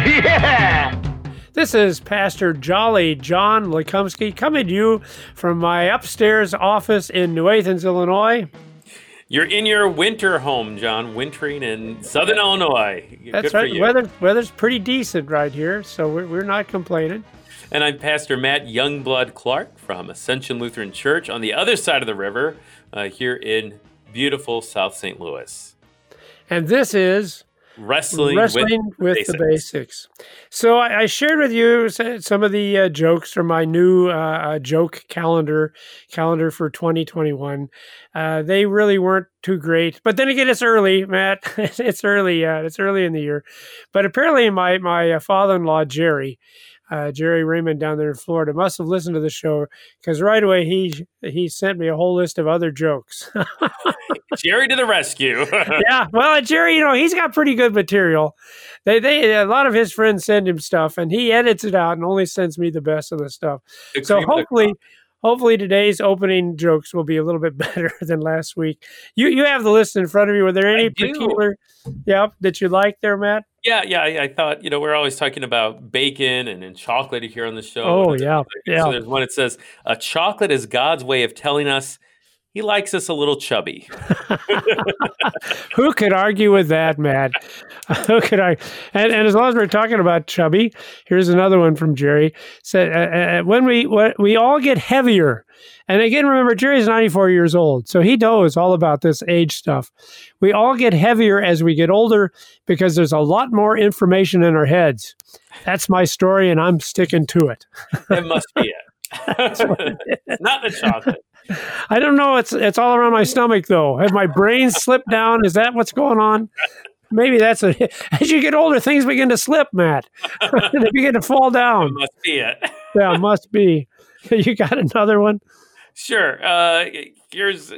Yeah! This is Pastor Jolly John Lekumsky coming to you from my upstairs office in New Athens, Illinois. You're in your winter home, John, wintering in southern Illinois. That's Good right. you. Weather weather's pretty decent right here, so we're, we're not complaining. And I'm Pastor Matt Youngblood Clark from Ascension Lutheran Church on the other side of the river uh, here in beautiful South St. Louis. And this is Wrestling, Wrestling with, basics. the Basics. So I, I shared with you some of the uh, jokes from my new uh, uh, joke calendar calendar for 2021. Uh, they really weren't too great, but then again, it's early, Matt. it's early, yeah, it's early in the year. But apparently, my my uh, father-in-law Jerry. Uh, Jerry Raymond down there in Florida must have listened to the show because right away he he sent me a whole list of other jokes. Jerry to the rescue. yeah, well, Jerry, you know, he's got pretty good material. They, they, a lot of his friends send him stuff, and he edits it out and only sends me the best of the stuff. The so hopefully. Hopefully today's opening jokes will be a little bit better than last week. You, you have the list in front of you. Were there any particular, yeah, that you like there, Matt? Yeah, yeah. I, I thought you know we're always talking about bacon and, and chocolate here on the show. Oh, yeah, uh, yeah. So there's one that says a chocolate is God's way of telling us he likes us a little chubby. Who could argue with that, Matt? Who could I? And, and as long as we're talking about chubby, here's another one from Jerry. Said uh, uh, when we when we all get heavier, and again, remember Jerry's 94 years old, so he knows all about this age stuff. We all get heavier as we get older because there's a lot more information in our heads. That's my story, and I'm sticking to it. That must be it. Not the chocolate. I don't know. It's it's all around my stomach though. Have my brain slipped down? Is that what's going on? Maybe that's a. As you get older, things begin to slip, Matt. they begin to fall down. Must be it. Yeah, must be. You got another one? Sure. Uh, here's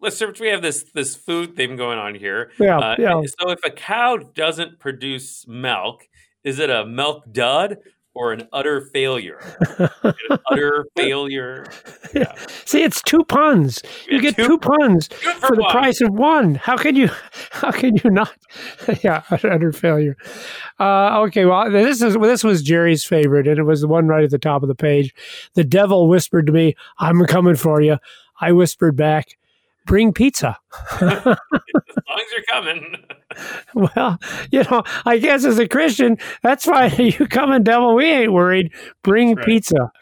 let's search. We have this this food thing going on here. Yeah, Uh, yeah. So if a cow doesn't produce milk, is it a milk dud or an utter failure? an utter failure. See, it's two puns. You Yeah, get two- two, puns for for the one. price of one. How can you? How can you not? yeah, utter failure. Uh, okay, well, this is this was Jerry's favorite, and it was the one right at the top of the page. The devil whispered to me, "I'm coming for you." I whispered back, "Bring pizza." As long as you're coming. Well, you know, I guess as a Christian, that's fine. You coming, devil? We ain't worried. Bring right. pizza.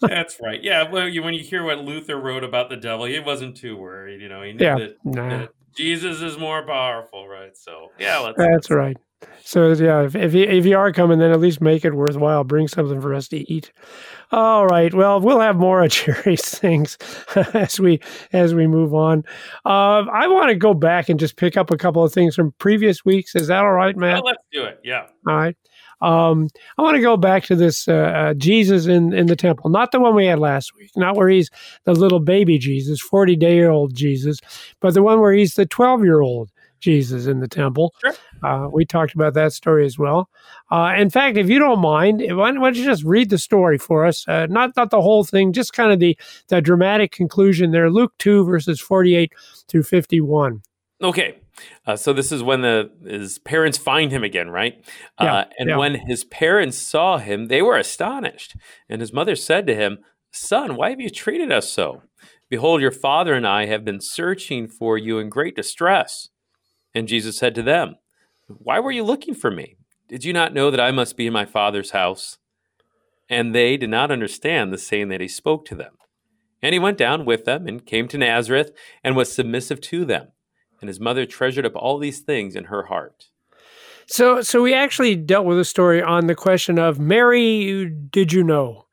That's right. Yeah. Well, you, when you hear what Luther wrote about the devil, he wasn't too worried. You know, he knew Yeah, that, nah. that Jesus is more powerful, right? So yeah, let's. That's right. So yeah, if if you, if you are coming, then at least make it worthwhile. Bring something for us to eat. All right. Well, we'll have more of Jerry's things as we as we move on. Uh, I want to go back and just pick up a couple of things from previous weeks. Is that all right, Matt? Well, let's do it. Yeah. All right. Um, I want to go back to this uh, uh, Jesus in, in the temple, not the one we had last week, not where he's the little baby Jesus, 40 day old Jesus, but the one where he's the 12 year old Jesus in the temple. Sure. Uh, we talked about that story as well. Uh, in fact, if you don't mind, why don't you just read the story for us? Uh, not not the whole thing, just kind of the, the dramatic conclusion there. Luke 2, verses 48 through 51. Okay. Uh, so this is when the his parents find him again, right? Yeah, uh, and yeah. when his parents saw him, they were astonished. And his mother said to him, "Son, why have you treated us so? Behold, your father and I have been searching for you in great distress." And Jesus said to them, "Why were you looking for me? Did you not know that I must be in my father's house?" And they did not understand the saying that he spoke to them. And he went down with them and came to Nazareth and was submissive to them. And his mother treasured up all these things in her heart. So, so we actually dealt with a story on the question of Mary. Did you know?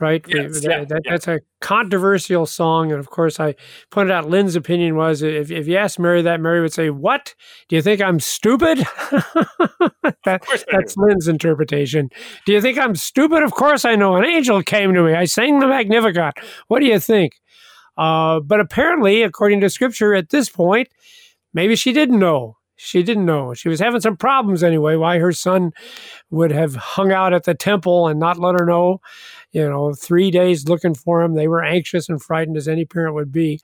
Right? Yes, that, yeah, that- yeah. That's a controversial song. And of course, I pointed out Lynn's opinion was if, if you asked Mary that, Mary would say, What? Do you think I'm stupid? that, that's Lynn's interpretation. Do you think I'm stupid? Of course I know. An angel came to me. I sang the Magnificat. What do you think? Uh, but apparently, according to scripture, at this point, maybe she didn't know. She didn't know. She was having some problems anyway. Why her son would have hung out at the temple and not let her know. You know, three days looking for him. They were anxious and frightened as any parent would be.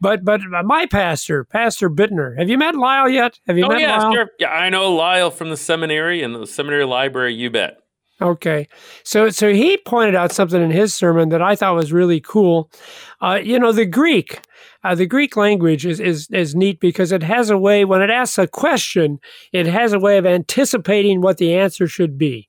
But but my pastor, Pastor Bittner, have you met Lyle yet? Have you Oh met yeah, Lyle? sure. Yeah, I know Lyle from the seminary and the seminary library. You bet. Okay, so so he pointed out something in his sermon that I thought was really cool. Uh, you know, the Greek, uh, the Greek language is, is is neat because it has a way when it asks a question, it has a way of anticipating what the answer should be.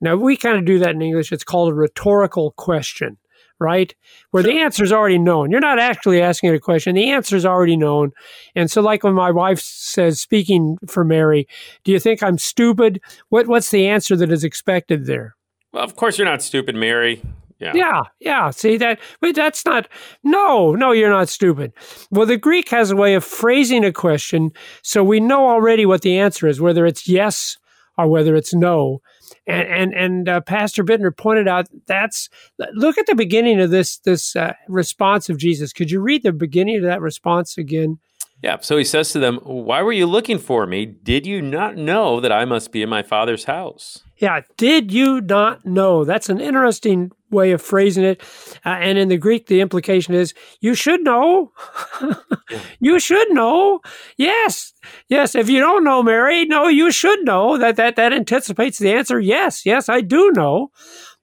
Now we kind of do that in English. It's called a rhetorical question, right? Where the answer is already known. You're not actually asking a question. The answer is already known. And so, like when my wife says, speaking for Mary, "Do you think I'm stupid?" What what's the answer that is expected there? Well, of course you're not stupid, Mary. Yeah. Yeah, yeah. See that? But that's not. No, no, you're not stupid. Well, the Greek has a way of phrasing a question, so we know already what the answer is, whether it's yes or whether it's no. And and and uh, Pastor Bittner pointed out that's look at the beginning of this this uh, response of Jesus. Could you read the beginning of that response again? Yeah. So he says to them, Why were you looking for me? Did you not know that I must be in my father's house? Yeah, did you not know? That's an interesting way of phrasing it. Uh, and in the Greek, the implication is you should know. you should know. Yes, yes. If you don't know, Mary, no, you should know. That that that anticipates the answer. Yes, yes, I do know.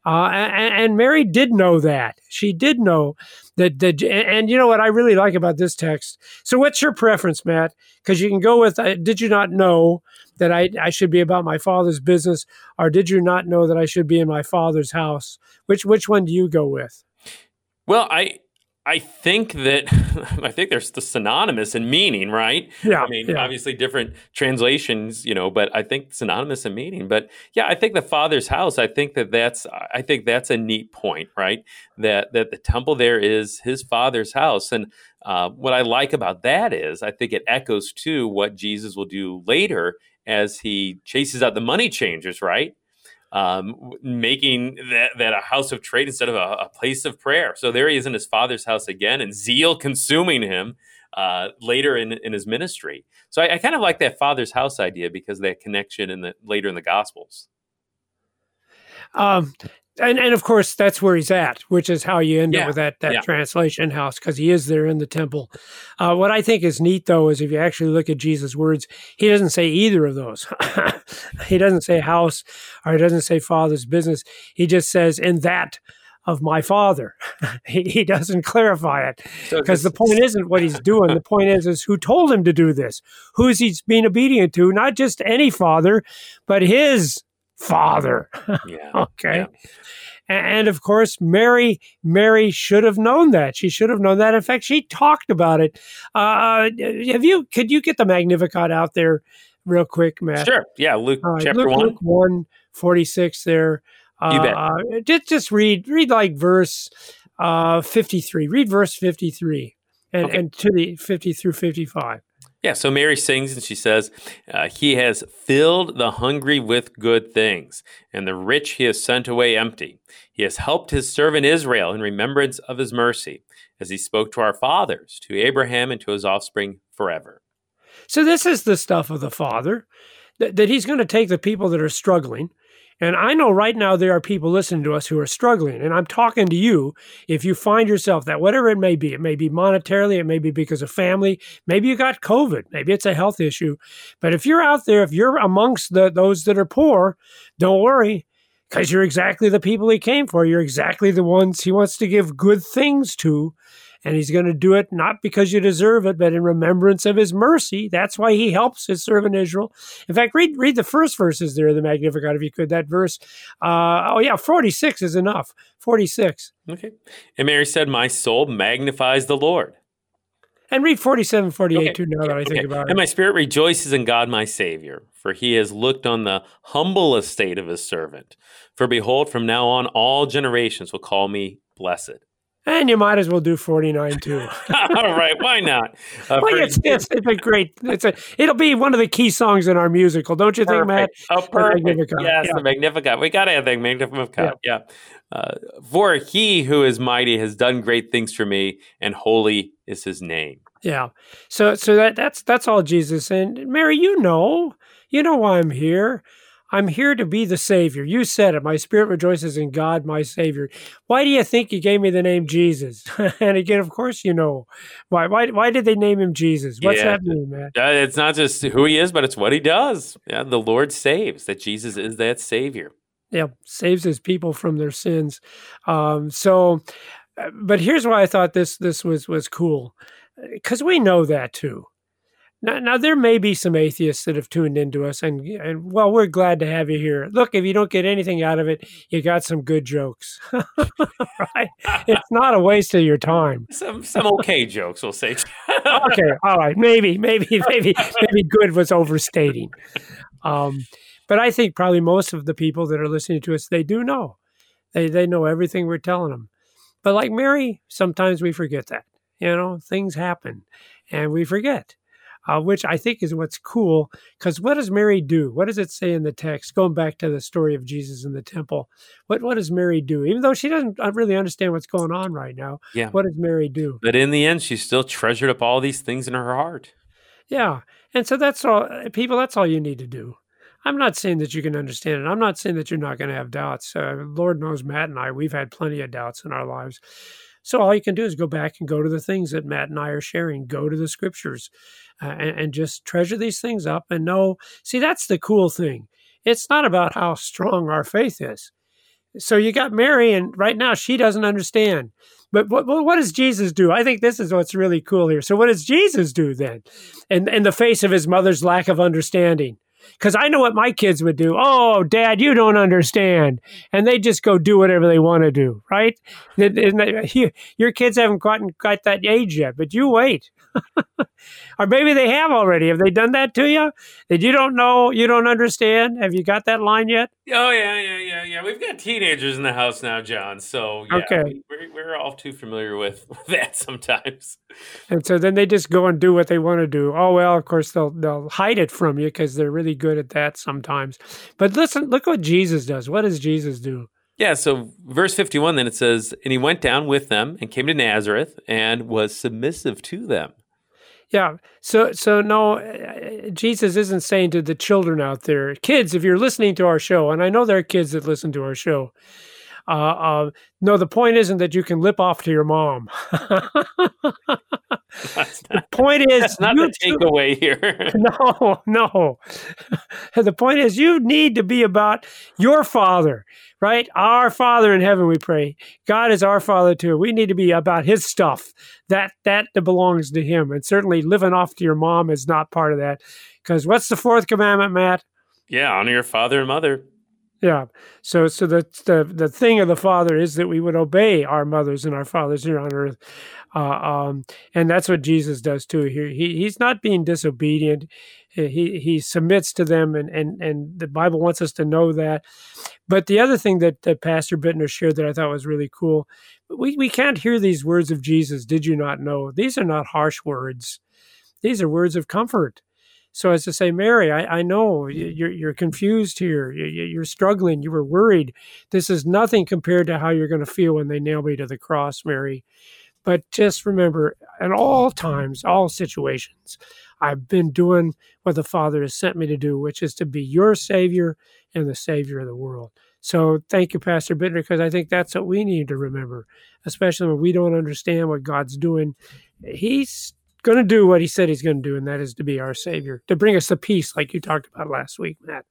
Uh, and, and Mary did know that. She did know that. that and, and you know what I really like about this text. So, what's your preference, Matt? Because you can go with, uh, "Did you not know that I, I should be about my father's business?" or "Did you not know that I should be in my father's house?" Which which one do you go with? Well, I I think that I think there's the synonymous in meaning, right? Yeah, I mean, yeah. obviously different translations, you know, but I think synonymous in meaning. But yeah, I think the Father's house. I think that that's I think that's a neat point, right? That that the temple there is His Father's house, and uh, what I like about that is I think it echoes to what Jesus will do later as He chases out the money changers, right? um, making that, that a house of trade instead of a, a place of prayer. So there he is in his father's house again, and zeal consuming him uh, later in, in his ministry. So I, I kind of like that father's house idea because that connection in the later in the Gospels. Um, and and of course that's where he's at, which is how you end Yeah, up with that that yeah. translation house because he is there in the temple. Uh, what I think is neat though is if you actually look at Jesus' words, he doesn't say either of those. he doesn't say house or he doesn't say father's business. He just says in that of my father. he, he doesn't clarify it So because the point isn't what he's doing. The point is is who told him to do this? Who's he being obedient to? Not just any father, but his father. yeah, Okay. Yeah. And of course, Mary, Mary should have known that. She should have known that. In fact, she talked about it. Uh, have you? Could you get the Magnificat out there, real quick, Matt? sure. Yeah, Luke right, chapter Luke, one. Luke one forty six. There. Uh, You bet. uh, just just read read like verse uh, fifty three. Read verse fifty three, and Okay. and to the fifty through fifty five. Yeah, so Mary sings and she says, uh, He has filled the hungry with good things, and the rich he has sent away empty. He has helped his servant Israel in remembrance of his mercy, as he spoke to our fathers, to Abraham, and to his offspring forever. So this is the stuff of the Father that, that He's going to take the people that are struggling. And I know right now there are people listening to us who are struggling. And I'm talking to you if you find yourself that, whatever it may be, it may be monetarily, it may be because of family, maybe you got COVID, maybe it's a health issue. But if you're out there, if you're amongst the, those that are poor, don't worry because you're exactly the people He came for. You're exactly the ones He wants to give good things to. And he's going to do it not because you deserve it, but in remembrance of his mercy. That's why he helps his servant Israel. In fact, read read the first verses there of the Magnificat if you could. That verse, uh, oh yeah, forty six is enough. Forty six, Okay. And Mary said, My soul magnifies the Lord. and read 47, 48 Okay. too. Now that I think Okay. about it. And my spirit rejoices in God my Savior, for he has looked on the humble estate of his servant. For behold, from now on, all generations will call me blessed. And you might as well do 49 too. All right, why not? Uh, well, it's, it's, it's a great. It's a. It'll be one of the key songs in our musical, don't you think, Matt? Perfect. Oh, The perfect. Yes, yeah. the Magnificat. We got to have the Magnificat. Yeah. Uh, for he who is mighty has done great things for me, and holy is his name. Yeah. So so that that's that's all Jesus and Mary, you know. You know why I'm here. I'm here to be the savior. You said it. My spirit rejoices in God, my savior. Why do you think you gave me the name Jesus? and again, of course you know. Why why why did they name him Jesus? What's Yeah. that mean, man? Uh, it's not just who he is, but it's what he does. Yeah, the Lord saves. That Jesus is that Savior. yeah, saves his people from their sins. Um, so, uh, but here's why I thought this this was was cool, because we know that too. Now, now there may be some atheists that have tuned into us, and and well, we're glad to have you here. Look, if you don't get anything out of it, you got some good jokes, right? It's not a waste of your time. Some some okay jokes, we'll say. okay, all right, maybe, maybe, maybe, maybe good was overstating. Um, but I think probably most of the people that are listening to us, they do know, they they know everything we're telling them. But like Mary, sometimes we forget that. You know, things happen, and we forget. Uh, which I think is what's cool. Because what does Mary do? What does it say in the text? Going back to the story of Jesus in the temple, what what does Mary do? Even though she doesn't uh, really understand what's going on right now, Yeah. what does Mary do? but in the end, she still treasured up all these things in her heart. Yeah. And so that's all, people, that's all you need to do. I'm not saying that you can understand it. I'm not saying that you're not going to have doubts. Uh, Lord knows Matt and I, we've had plenty of doubts in our lives. So all you can do is go back and go to the things that Matt and I are sharing, go to the scriptures uh, and, and just treasure these things up and know. See, that's the cool thing. It's not about how strong our faith is. So you got Mary, and right now she doesn't understand. But what, what does Jesus do? I think this is what's really cool here. So what does Jesus do then, in in the face of his mother's lack of understanding? Because I know what my kids would do. Oh, Dad, you don't understand, and they just go do whatever they want to do, right? Your kids haven't gotten got that age yet, but you wait. or maybe they have already. Have they done that to you? That you don't know, you don't understand? Have you got that line yet? Oh yeah, yeah, yeah, yeah. We've got teenagers in the house now, John. So yeah, Okay. we- we're, we're all too familiar with that sometimes. And so then they just go and do what they want to do. Oh well, of course they'll they'll hide it from you because they're really good at that sometimes. But listen, look what Jesus does. What does Jesus do? Yeah. So verse fifty-one, then it says, "And he went down with them and came to Nazareth and was submissive to them." Yeah. So so no, uh, Jesus isn't saying to the children out there, kids, if you're listening to our show, and I know there are kids that listen to our show. Uh, uh, no, the point isn't that you can lip off to your mom. The point is that's not the takeaway here. No, no. the point is, you need to be about your Father, right? Our Father in heaven, we pray. God is our Father too. We need to be about His stuff. That that belongs to Him, and certainly living off to your mom is not part of that. Because what's the fourth commandment, Matt? yeah, honor your father and mother. Yeah. So so the the the thing of the Father is that we would obey our mothers and our fathers here on earth, uh, um, and that's what Jesus does too. He, he he's not being disobedient. He he submits to them, and and and the Bible wants us to know that. But the other thing that, that Pastor Bittner shared that I thought was really cool, we we can't hear these words of Jesus. Did you not know? These are not harsh words. These are words of comfort. So as to say, Mary, I, I know mm-hmm. you're, you're confused here. You- you- You're struggling. You were worried. This is nothing compared to how you're going to feel when they nail me to the cross, Mary. But just remember, at all times, all situations, I've been doing what the Father has sent me to do, which is to be your Savior and the Savior of the world. So thank you, Pastor Bittner, because I think that's what we need to remember, especially when we don't understand what God's doing. He's going to do what he said he's going to do, and that is to be our Savior, to bring us the peace, like you talked about last week, Matt.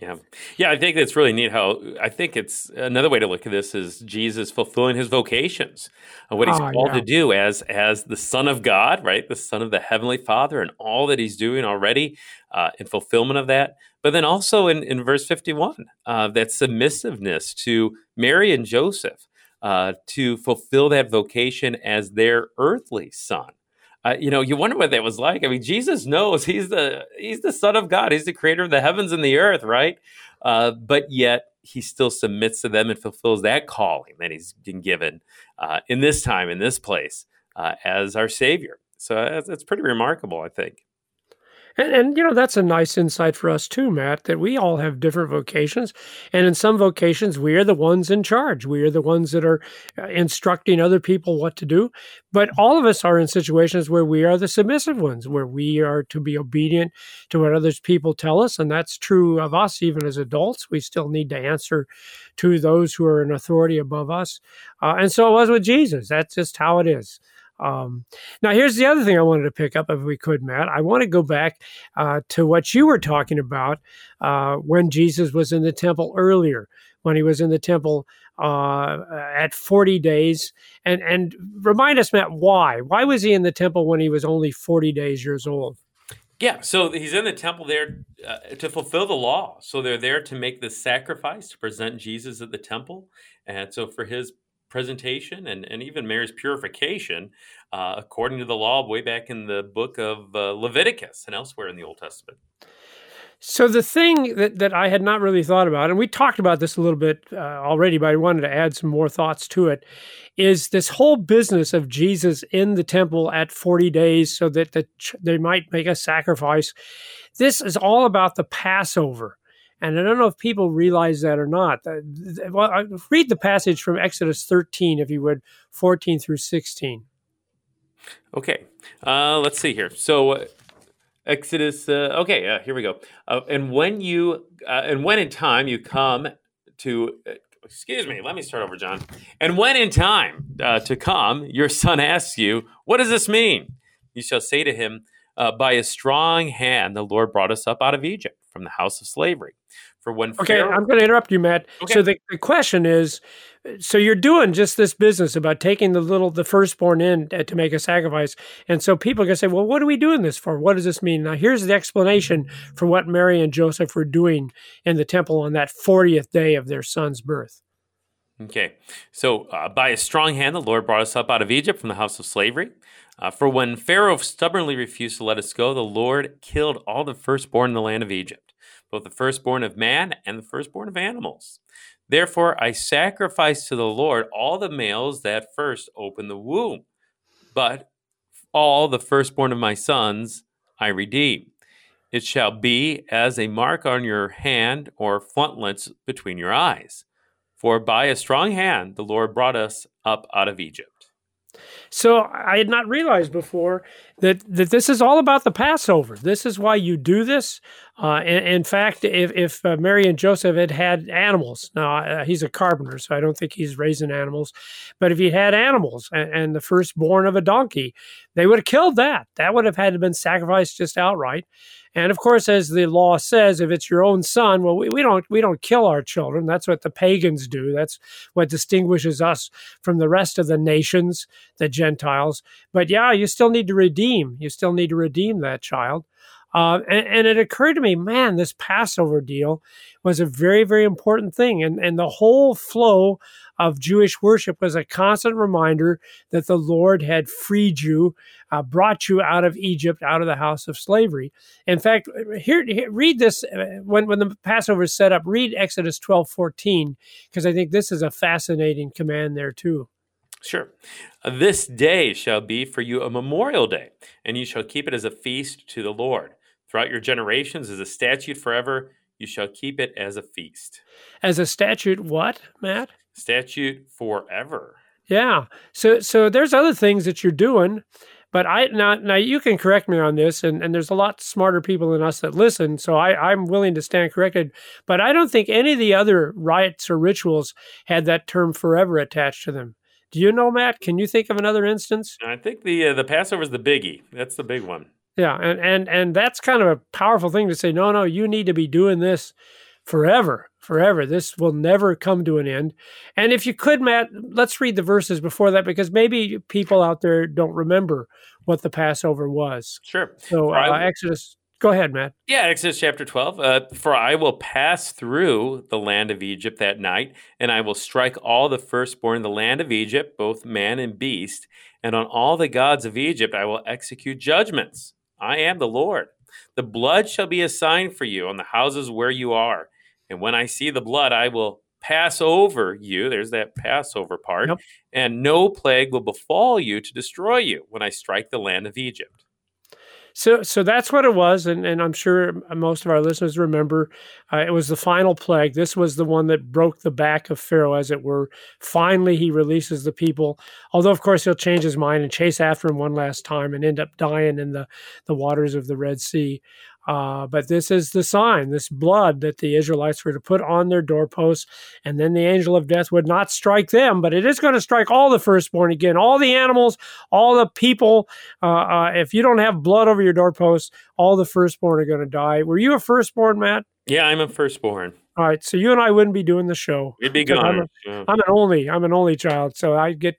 Yeah. Yeah, I think that's really neat how I think it's another way to look at this is Jesus fulfilling his vocations, what he's Ah, called yeah. to do as as the Son of God, right? The Son of the Heavenly Father, and all that he's doing already uh, in fulfillment of that. But then also in, in verse 51, uh, that submissiveness to Mary and Joseph uh, to fulfill that vocation as their earthly son. Uh, you know, you wonder what that was like. I mean, Jesus knows he's the he's the Son of God. He's the Creator of the heavens and the earth, right? Uh, but yet he still submits to them and fulfills that calling that he's been given uh, in this time, in this place, uh, as our Savior. So that's, that's pretty remarkable, I think. And, and, you know, that's a nice insight for us too, Matt, that we all have different vocations. And in some vocations, we are the ones in charge. We are the ones that are uh, instructing other people what to do. But all of us are in situations where we are the submissive ones, where we are to be obedient to what others people tell us. And that's true of us, even as adults. We still need to answer to those who are in authority above us. Uh, and so it was with Jesus. That's just how it is. Um, now, here's the other thing I wanted to pick up, if we could, Matt. I want to go back uh, to what you were talking about uh, when Jesus was in the temple earlier, when he was in the temple uh, at 40 days. And, and remind us, Matt, why? Why was he in the temple when he was only 40 days years old? Yeah, so he's in the temple there uh, to fulfill the law. So they're there to make the sacrifice to present Jesus at the temple. And so for his presentation and, and even Mary's purification, uh, according to the law, way back in the book of uh, Leviticus and elsewhere in the Old Testament. So the thing that, that I had not really thought about, and we talked about this a little bit uh, already, but I wanted to add some more thoughts to it, is this whole business of Jesus in the temple at 40 days so that the, they might make a sacrifice. This is all about the Passover. And I don't know if people realize that or not. Well, read the passage from Exodus 13, if you would, 14 through 16. Okay, uh, let's see here. So, uh, Exodus. Uh, okay, uh, here we go. Uh, and when you, uh, and when in time you come to, excuse me, let me start over, John. And when in time to come, your son asks you, "What does this mean?" You shall say to him, "By a strong hand, the Lord brought us up out of Egypt." from the house of slavery. For when okay, Pharaoh- I'm going to interrupt you, Matt. Okay. So the, the question is, so you're doing just this business about taking the little the firstborn in to make a sacrifice, and so people are going to say, well, what are we doing this for? What does this mean? Now, here's the explanation for what Mary and Joseph were doing in the temple on that 40th day of their son's birth. Okay, so uh, by a strong hand, the Lord brought us up out of Egypt from the house of slavery. Uh, for when Pharaoh stubbornly refused to let us go, the Lord killed all the firstborn in the land of Egypt, both the firstborn of man and the firstborn of animals. Therefore, I sacrifice to the Lord all the males that first open the womb, but all the firstborn of my sons I redeem. It shall be as a mark on your hand or frontlets between your eyes. For by a strong hand the Lord brought us up out of Egypt. So I had not realized before that that this is all about the Passover. This is why you do this. Uh, in, in, fact, if, if uh, Mary and Joseph had had animals, now uh, he's a carpenter, so I don't think he's raising animals, but if he had animals and, and the firstborn of a donkey, they would have killed that. That would have had to been sacrificed just outright. And of course, as the law says, if it's your own son, well, we, we don't we don't kill our children. That's what the pagans do. That's what distinguishes us from the rest of the nations, the Gentiles. But yeah, you still need to redeem. You still need to redeem that child. Uh, and, and, it occurred to me, man, this Passover deal was a very, very important thing. And, and the whole flow of Jewish worship was a constant reminder that the Lord had freed you, uh, brought you out of Egypt, out of the house of slavery. In fact, here, here read this uh, when, when the Passover is set up, read Exodus 12 14, because I think this is a fascinating command there too. Sure. This day shall be for you a memorial day, and you shall keep it as a feast to the Lord throughout your generations as a statute forever. You shall keep it as a feast. As a statute, what, Matt? Statute forever. Yeah. So, so there's other things that you're doing, but I now now you can correct me on this, and, and there's a lot smarter people than us that listen, so I, I'm willing to stand corrected. But I don't think any of the other rites or rituals had that term forever attached to them. Do you know, Matt? Can you think of another instance? I think the uh, the Passover is the biggie. That's the big one. Yeah, and and and that's kind of a powerful thing to say. No, no, you need to be doing this forever, forever. This will never come to an end. And if you could, Matt, let's read the verses before that because maybe people out there don't remember what the Passover was. Sure. So uh, Exodus. Go ahead, Matt. Yeah, Exodus chapter 12. Uh, For I will pass through the land of Egypt that night, and I will strike all the firstborn in the land of Egypt, both man and beast, and on all the gods of Egypt I will execute judgments. I am the Lord. The blood shall be a sign for you on the houses where you are. And when I see the blood, I will pass over you. There's that Passover part. Yep. And no plague will befall you to destroy you when I strike the land of Egypt. So, so that's what it was, and, and I'm sure most of our listeners remember. Uh, it was the final plague. This was the one that broke the back of Pharaoh, as it were. Finally, he releases the people. Although, of course, he'll change his mind and chase after him one last time and end up dying in the the waters of the Red Sea. Uh, but this is the sign, this blood that the Israelites were to put on their doorposts, and then the angel of death would not strike them, but it is going to strike all the firstborn again, all the animals, all the people. Uh, uh, if you don't have blood over your doorposts, all the firstborn are going to die. Were you a firstborn, Matt? Yeah, I'm a firstborn. All right, so you and I wouldn't be doing the show. We'd be Because I'm gone. a- Yeah. I'm an only. I'm an only child, so I get.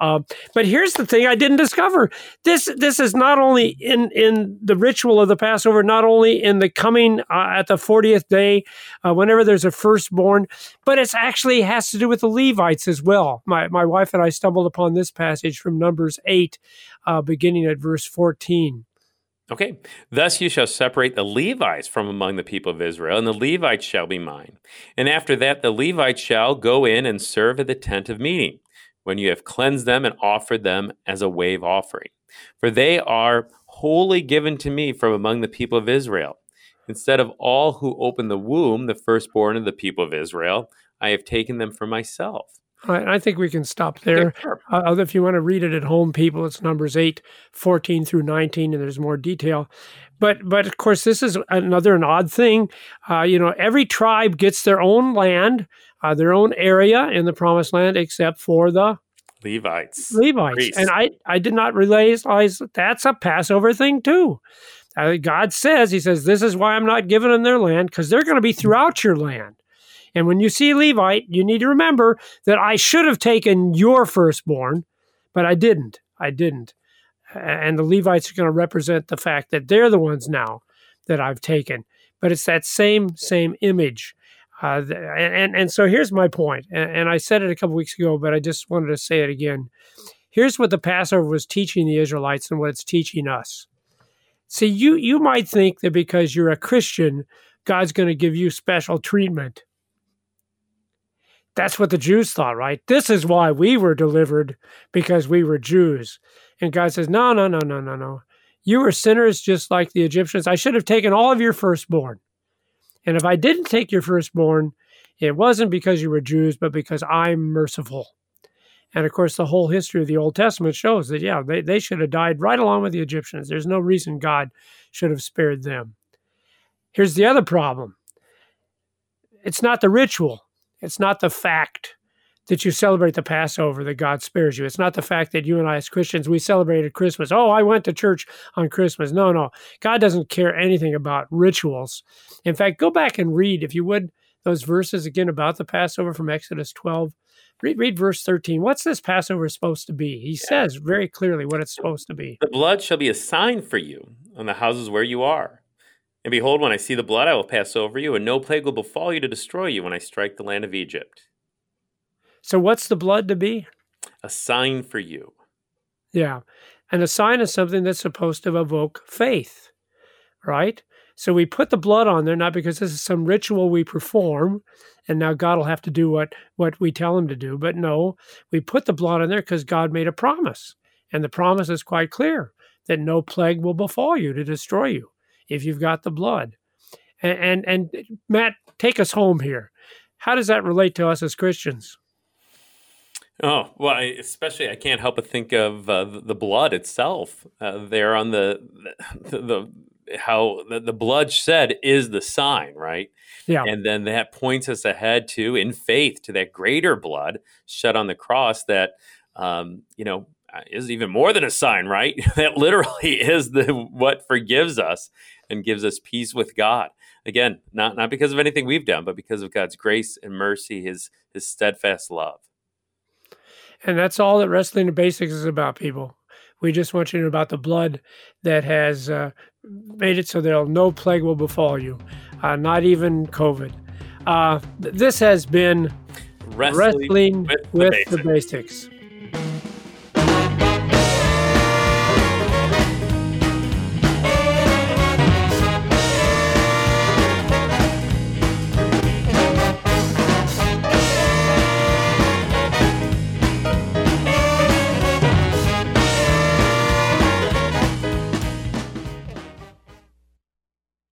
Um, but here's the thing: I didn't discover this. This is not only in in the ritual of the Passover, not only in the coming uh, at the fortieth day, uh, whenever there's a firstborn, but it's actually has to do with the Levites as well. My my wife and I stumbled upon this passage from Numbers eight, uh, beginning at verse fourteen. Okay. Thus you shall separate the Levites from among the people of Israel, and the Levites shall be mine. And after that, the Levites shall go in and serve at the tent of meeting, when you have cleansed them and offered them as a wave offering. For they are wholly given to me from among the people of Israel. Instead of all who open the womb, the firstborn of the people of Israel, I have taken them for myself. All right, I think we can stop there. Sure. Uh, although if you want to read it at home, people, it's numbers 8, 14 through 19, and there's more detail. But, but of course, this is another an odd thing. Uh, you know, every tribe gets their own land, uh, their own area in the promised land, except for the Levites. Levites. Priests. And I, I did not realize that that's a Passover thing too. Uh, God says, He says, this is why I'm not giving them their land because they're going to be throughout your land. And when you see Levite, you need to remember that I should have taken your firstborn, but I didn't. I didn't. And the Levites are going to represent the fact that they're the ones now that I've taken. But it's that same same image. Uh, and, and and so here's my point, and, and I said it a couple weeks ago, but I just wanted to say it again. Here's what the Passover was teaching the Israelites, and what it's teaching us. See, you you might think that because you're a Christian, God's going to give you special treatment. That's what the Jews thought, right? This is why we were delivered because we were Jews. And God says, No, no, no, no, no, no. You were sinners just like the Egyptians. I should have taken all of your firstborn. And if I didn't take your firstborn, it wasn't because you were Jews, but because I'm merciful. And of course, the whole history of the Old Testament shows that, yeah, they, they should have died right along with the Egyptians. There's no reason God should have spared them. Here's the other problem it's not the ritual, it's not the fact that you celebrate the Passover that God spares you. It's not the fact that you and I, as Christians, we celebrated Christmas. Oh, I went to church on Christmas. No, no. God doesn't care anything about rituals. In fact, go back and read, if you would, those verses again about the Passover from Exodus 12. Read, read verse 13. What's this Passover supposed to be? He says very clearly what it's supposed to be. The blood shall be a sign for you on the houses where you are. And behold, when I see the blood, I will pass over you, and no plague will befall you to destroy you when I strike the land of Egypt. So, what's the blood to be? A sign for you. Yeah. And a sign is something that's supposed to evoke faith, right? So we put the blood on there not because this is some ritual we perform and now God will have to do what what we tell him to do, but no, we put the blood on there because God made a promise. And the promise is quite clear that no plague will befall you to destroy you if you've got the blood. And and, and Matt, take us home here. How does that relate to us as Christians? Oh well, I, especially I can't help but think of uh, the, the blood itself uh, there on the the, the how the, the blood shed is the sign, right? Yeah. And then that points us ahead to in faith to that greater blood shed on the cross that um, you know is even more than a sign, right? that literally is the what forgives us and gives us peace with God. Again, not not because of anything we've done, but because of God's grace and mercy, His His steadfast love. And that's all that Wrestling the Basics is about, people. We just want you to know about the blood that has uh, made it so that no plague will befall you, uh, not even COVID. Uh, th- this has been Wrestling, wrestling, with, with, the the basics. basics.